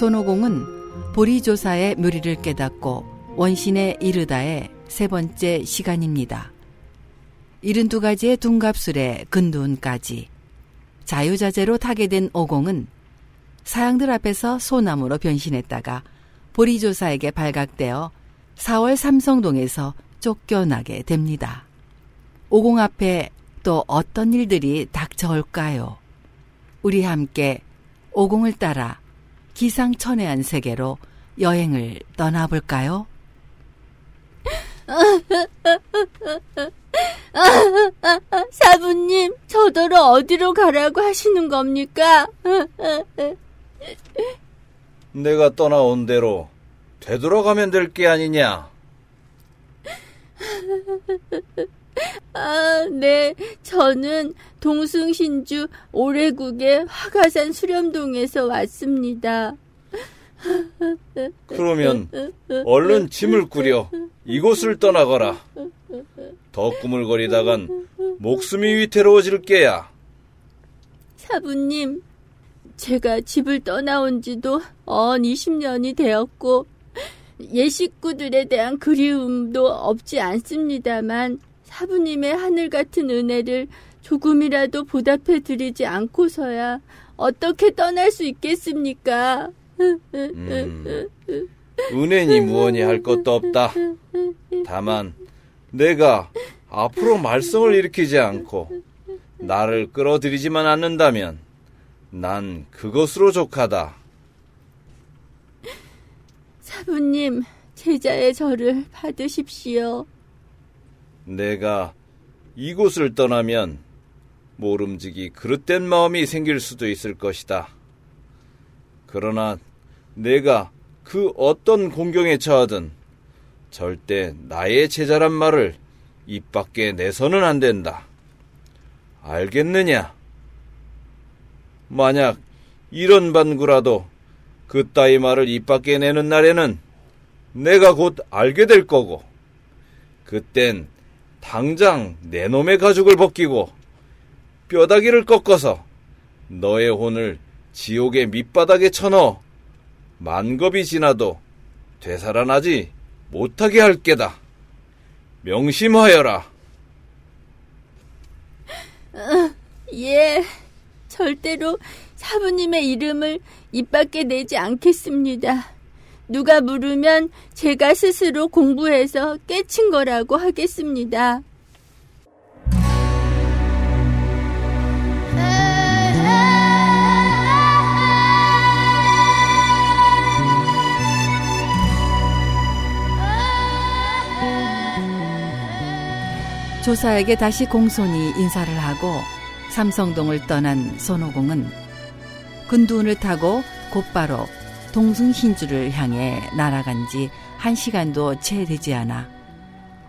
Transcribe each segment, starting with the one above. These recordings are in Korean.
손오공은 보리조사의 묘리를 깨닫고 원신에 이르다의 세 번째 시간입니다. 72가지의 둔갑술에 근두운까지 자유자재로 타게 된 오공은 사양들 앞에서 소나무로 변신했다가 보리조사에게 발각되어 4월 삼성동에서 쫓겨나게 됩니다. 오공 앞에 또 어떤 일들이 닥쳐올까요? 우리 함께 오공을 따라 기상천외한 세계로 여행을 떠나볼까요? 사부님, 저더러 어디로 가라고 하시는 겁니까? 내가 떠나온 대로 되돌아가면 될 게 아니냐? 아, 네. 저는 동승신주 오래국의 화가산 수렴동에서 왔습니다. 그러면 얼른 짐을 꾸려 이곳을 떠나거라. 더 꾸물거리다간 목숨이 위태로워질 게야. 사부님, 제가 집을 떠나온 지도 언 20년이 되었고, 옛 식구들에 대한 그리움도 없지 않습니다만, 사부님의 하늘 같은 은혜를 조금이라도 보답해 드리지 않고서야 어떻게 떠날 수 있겠습니까? 음, 은혜니 무언이 할 것도 없다. 다만 내가 앞으로 말썽을 일으키지 않고 나를 끌어들이지만 않는다면 난 그것으로 족하다. 사부님, 제자의 저를 받으십시오. 내가 이곳을 떠나면 모름지기 그릇된 마음이 생길 수도 있을 것이다. 그러나 내가 그 어떤 공경에 처하든 절대 나의 제자란 말을 입 밖에 내서는 안 된다. 알겠느냐? 만약 이런 반구라도 그 따위 말을 입 밖에 내는 날에는 내가 곧 알게 될 거고, 그땐 당장 내 놈의 가죽을 벗기고 뼈다귀를 꺾어서 너의 혼을 지옥의 밑바닥에 쳐넣어 만겁이 지나도 되살아나지 못하게 할 게다. 명심하여라. 어, 예, 절대로 사부님의 이름을 입 밖에 내지 않겠습니다. 누가 물으면 제가 스스로 공부해서 깨친 거라고 하겠습니다. 조사에게 다시 공손히 인사를 하고 삼성동을 떠난 손오공은 근두운을 타고 곧바로 동승신주를 향해 날아간 지 한 시간도 채 되지 않아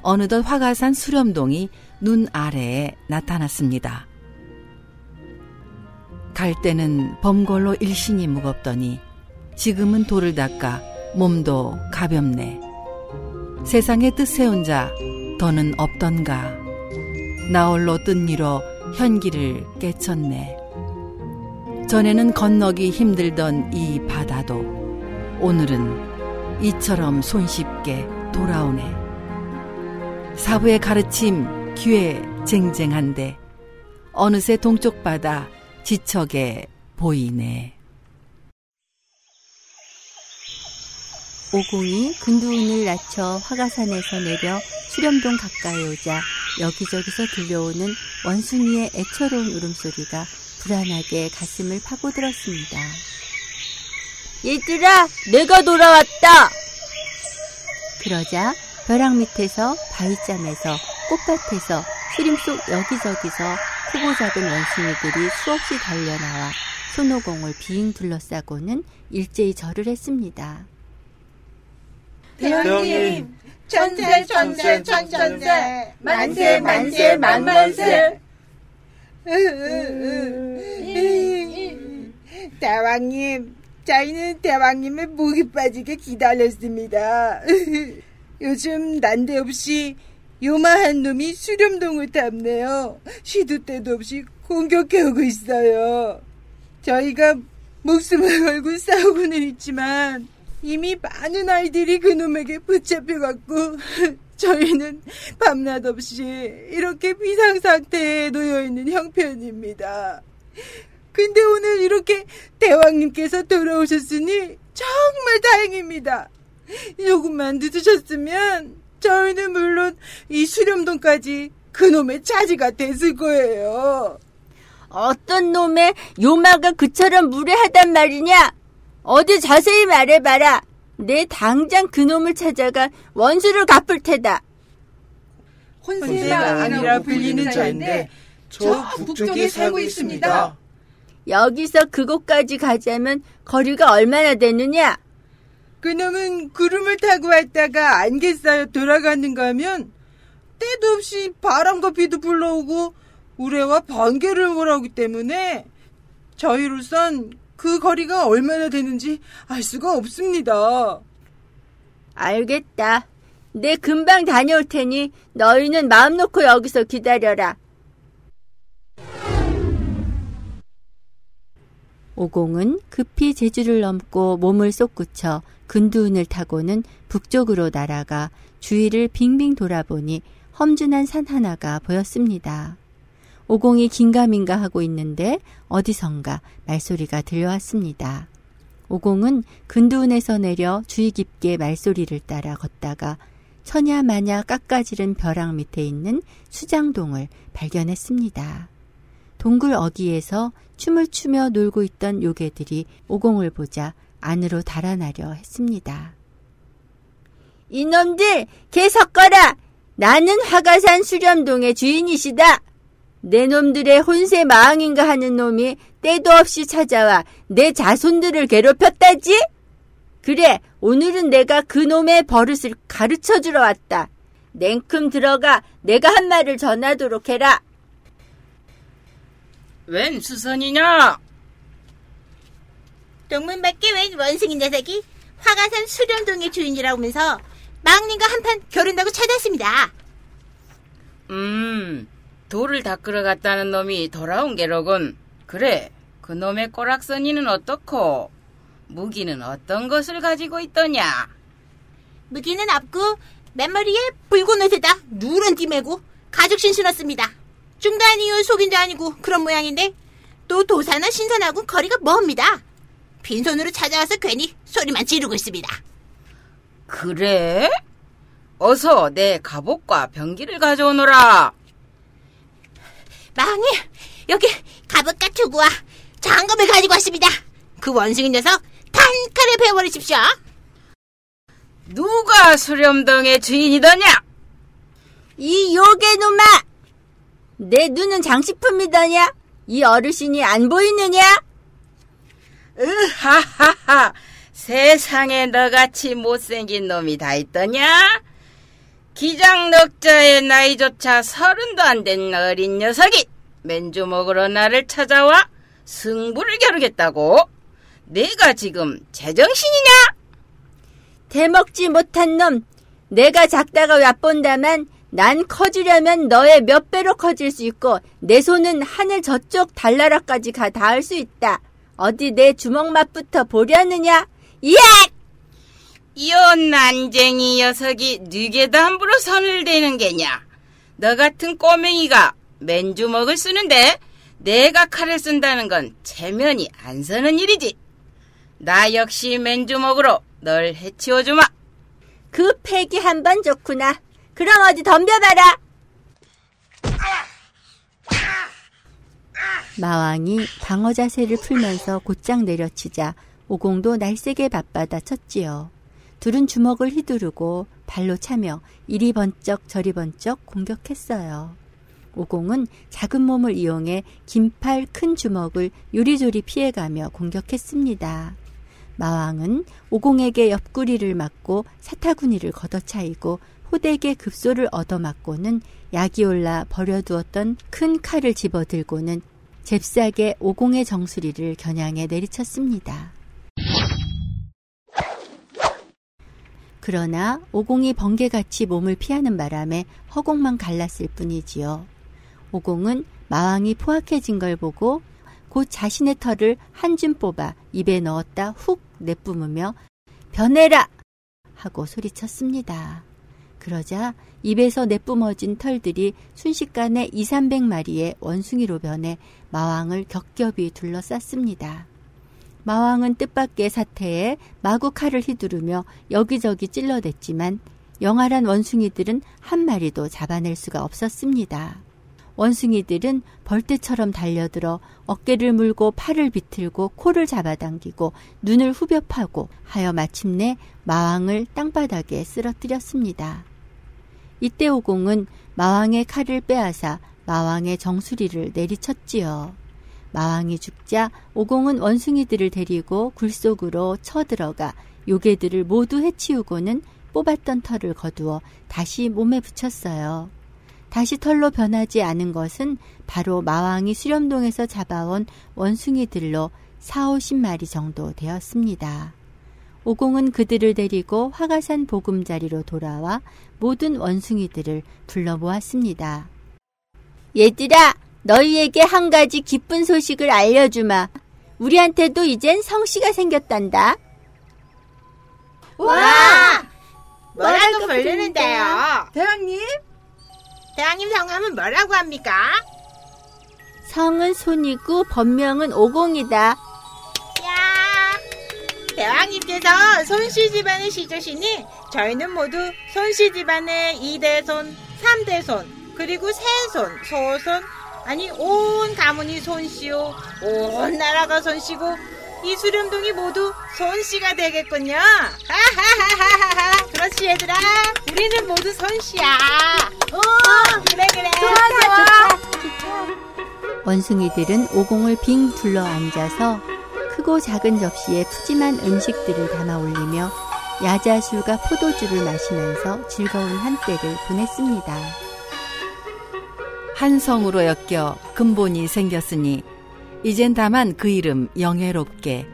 어느덧 화가산 수렴동이 눈 아래에 나타났습니다. 갈 때는 범골로 일신이 무겁더니 지금은 돌을 닦아 몸도 가볍네. 세상에 뜻 세운 자 더는 없던가. 나홀로 뜬 이로 현기를 깨쳤네. 전에는 건너기 힘들던 이 바다도 오늘은 이처럼 손쉽게 돌아오네. 사부의 가르침 귀에 쟁쟁한데 어느새 동쪽 바다 지척에 보이네. 오공이 근두운을 낮춰 화가산에서 내려 수렴동 가까이 오자 여기저기서 들려오는 원숭이의 애처로운 울음소리가 불안하게 가슴을 파고들었습니다. 얘들아, 내가 돌아왔다! 그러자 벼락 밑에서 바위짬에서 꽃밭에서 수림 속 여기저기서 크고 작은 원숭이들이 수없이 달려나와 손오공을 빙 둘러싸고는 일제히 절을 했습니다. 대왕님, 천세 천세 천천세 만세 만세 만만세 대왕님, 저희는 대왕님의 목이 빠지게 기다렸습니다. 요즘 난데없이 요마한 놈이 수렴동을 탐네요. 시도 때도 없이 공격해오고 있어요. 저희가 목숨을 걸고 싸우고는 있지만 이미 많은 아이들이 그놈에게 붙잡혀갖고 저희는 밤낮 없이 이렇게 비상 상태에 놓여 있는 형편입니다. 근데 오늘 이렇게 대왕님께서 돌아오셨으니 정말 다행입니다. 조금만 늦으셨으면 저희는 물론 이 수렴동까지 그놈의 차지가 됐을 거예요. 어떤 놈의 요마가 그처럼 무례하단 말이냐? 어디 자세히 말해봐라. 내 당장 그놈을 찾아가 원수를 갚을 테다. 혼세가 아니라 불리는 자인데 저 북쪽에 살고 있습니다. 여기서 그곳까지 가자면 거리가 얼마나 되느냐? 그놈은 구름을 타고 왔다가 안개 쌓여 돌아가는가 하면 때도 없이 바람과 비도 불러오고 우레와 번개를 몰아오기 때문에 저희로선 그 거리가 얼마나 되는지 알 수가 없습니다. 알겠다. 내 금방 다녀올 테니 너희는 마음 놓고 여기서 기다려라. 오공은 급히 제주를 넘고 몸을 솟구쳐 근두운을 타고는 북쪽으로 날아가 주위를 빙빙 돌아보니 험준한 산 하나가 보였습니다. 오공이 긴가민가 하고 있는데 어디선가 말소리가 들려왔습니다. 오공은 근두운에서 내려 주의 깊게 말소리를 따라 걷다가 천야마냐 깎아지른 벼랑 밑에 있는 수장동을 발견했습니다. 동굴 어귀에서 춤을 추며 놀고 있던 요괴들이 오공을 보자 안으로 달아나려 했습니다. 이놈들, 개 섞어라! 나는 화가산 수렴동의 주인이시다! 내 놈들의 혼세 마왕인가 하는 놈이 때도 없이 찾아와 내 자손들을 괴롭혔다지? 그래, 오늘은 내가 그 놈의 버릇을 가르쳐 주러 왔다. 냉큼 들어가 내가 한 말을 전하도록 해라. 웬 수선이냐? 동문 밖에 웬 원숭이 녀석이 화가산 수련동의 주인이라고 하면서 망님과 한판 겨룬다고 찾았습니다. 음, 돌을 닦으러 갔다는 놈이 돌아온 게로군. 그래, 그 놈의 꼬락서니는 어떻고? 무기는 어떤 것을 가지고 있더냐? 무기는 없고 맨머리에 붉은 옷에다 누런 띠 메고 가죽신 신었습니다. 중도 아니요 속인도 아니고 그런 모양인데 또 도사나 신선하고 거리가 멉니다. 빈손으로 찾아와서 괜히 소리만 지르고 있습니다. 그래? 어서 내 갑옷과 병기를 가져오너라. 망이 여기 갑옷과 투구와 장검을 가지고 왔습니다. 그 원숭이 녀석 단칼에 베어버리십시오. 누가 수렴동의 주인이더냐? 이 요괴놈아! 내 눈은 장식품이더냐? 이 어르신이 안 보이느냐? 으하하하, 세상에 너같이 못생긴 놈이 다 있더냐? 기장 넉자의 나이조차 서른도 안 된 어린 녀석이 맨주먹으로 나를 찾아와 승부를 겨루겠다고? 내가 지금 제정신이냐? 대먹지 못한 놈, 내가 작다가 얕본다만 난 커지려면 너의 몇 배로 커질 수 있고 내 손은 하늘 저쪽 달나라까지 가 닿을 수 있다. 어디 내 주먹 맛부터 보려느냐? 이 야! 요 난쟁이 녀석이 네게도 함부로 선을 대는 게냐? 너 같은 꼬맹이가 맨주먹을 쓰는데 내가 칼을 쓴다는 건 체면이 안 서는 일이지. 나 역시 맨주먹으로 널 해치워주마. 그 패기 한 번 좋구나. 그럼 어디 덤벼봐라. 마왕이 방어 자세를 풀면서 곧장 내려치자 오공도 날쌔게 바빠다 쳤지요. 둘은 주먹을 휘두르고 발로 차며 이리 번쩍 저리 번쩍 공격했어요. 오공은 작은 몸을 이용해 긴팔 큰 주먹을 요리조리 피해가며 공격했습니다. 마왕은 오공에게 옆구리를 맞고 사타구니를 걷어차이고 호되게 급소를 얻어맞고는 약이 올라 버려두었던 큰 칼을 집어들고는 잽싸게 오공의 정수리를 겨냥해 내리쳤습니다. 그러나 오공이 번개같이 몸을 피하는 바람에 허공만 갈랐을 뿐이지요. 오공은 마왕이 포악해진 걸 보고 곧 자신의 털을 한 줌 뽑아 입에 넣었다 훅 내뿜으며 변해라! 하고 소리쳤습니다. 그러자 입에서 내뿜어진 털들이 순식간에 2, 300마리의 원숭이로 변해 마왕을 겹겹이 둘러쌌습니다. 마왕은 뜻밖의 사태에 마구 칼을 휘두르며 여기저기 찔러댔지만 영활한 원숭이들은 한 마리도 잡아낼 수가 없었습니다. 원숭이들은 벌떼처럼 달려들어 어깨를 물고 팔을 비틀고 코를 잡아당기고 눈을 후벼 파고 하여 마침내 마왕을 땅바닥에 쓰러뜨렸습니다. 이때 오공은 마왕의 칼을 빼앗아 마왕의 정수리를 내리쳤지요. 마왕이 죽자 오공은 원숭이들을 데리고 굴 속으로 쳐들어가 요괴들을 모두 해치우고는 뽑았던 털을 거두어 다시 몸에 붙였어요. 다시 털로 변하지 않은 것은 바로 마왕이 수렴동에서 잡아온 원숭이들로 4, 50마리 정도 되었습니다. 오공은 그들을 데리고 화가산 보금자리로 돌아와 모든 원숭이들을 불러 모았습니다. 얘들아, 너희에게 한 가지 기쁜 소식을 알려주마. 우리한테도 이젠 성씨가 생겼단다. 와! 뭐라고 부르는데요? 대왕님? 대왕님 성함은 뭐라고 합니까? 성은 손이고本명은 오공이다. 야! 대왕님께서 손씨 집안을 씻으시니 저희는 모두 손씨 집안의 2대손, 3대손, 그리고 세손, 소손, 아니 온 가문이 손씨요, 온 나라가 손씨고 이 수렴동이 모두 손씨가 되겠군요. 하하하하하. 그렇지 얘들아, 우리는 모두 손씨야. 어, 그래 그래. 원숭이들은 오공을 빙 둘러 앉아서 크고 작은 접시에 푸짐한 음식들을 담아 올리며 야자술과 포도주를 마시면서 즐거운 한때를 보냈습니다. 한 성으로 엮여 근본이 생겼으니 이젠 다만 그 이름 영예롭게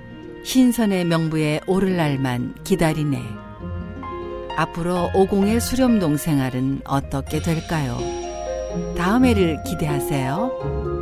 신선의 명부에 오를 날만 기다리네. 앞으로 오공의 수렴동 생활은 어떻게 될까요? 다음 회를 기대하세요.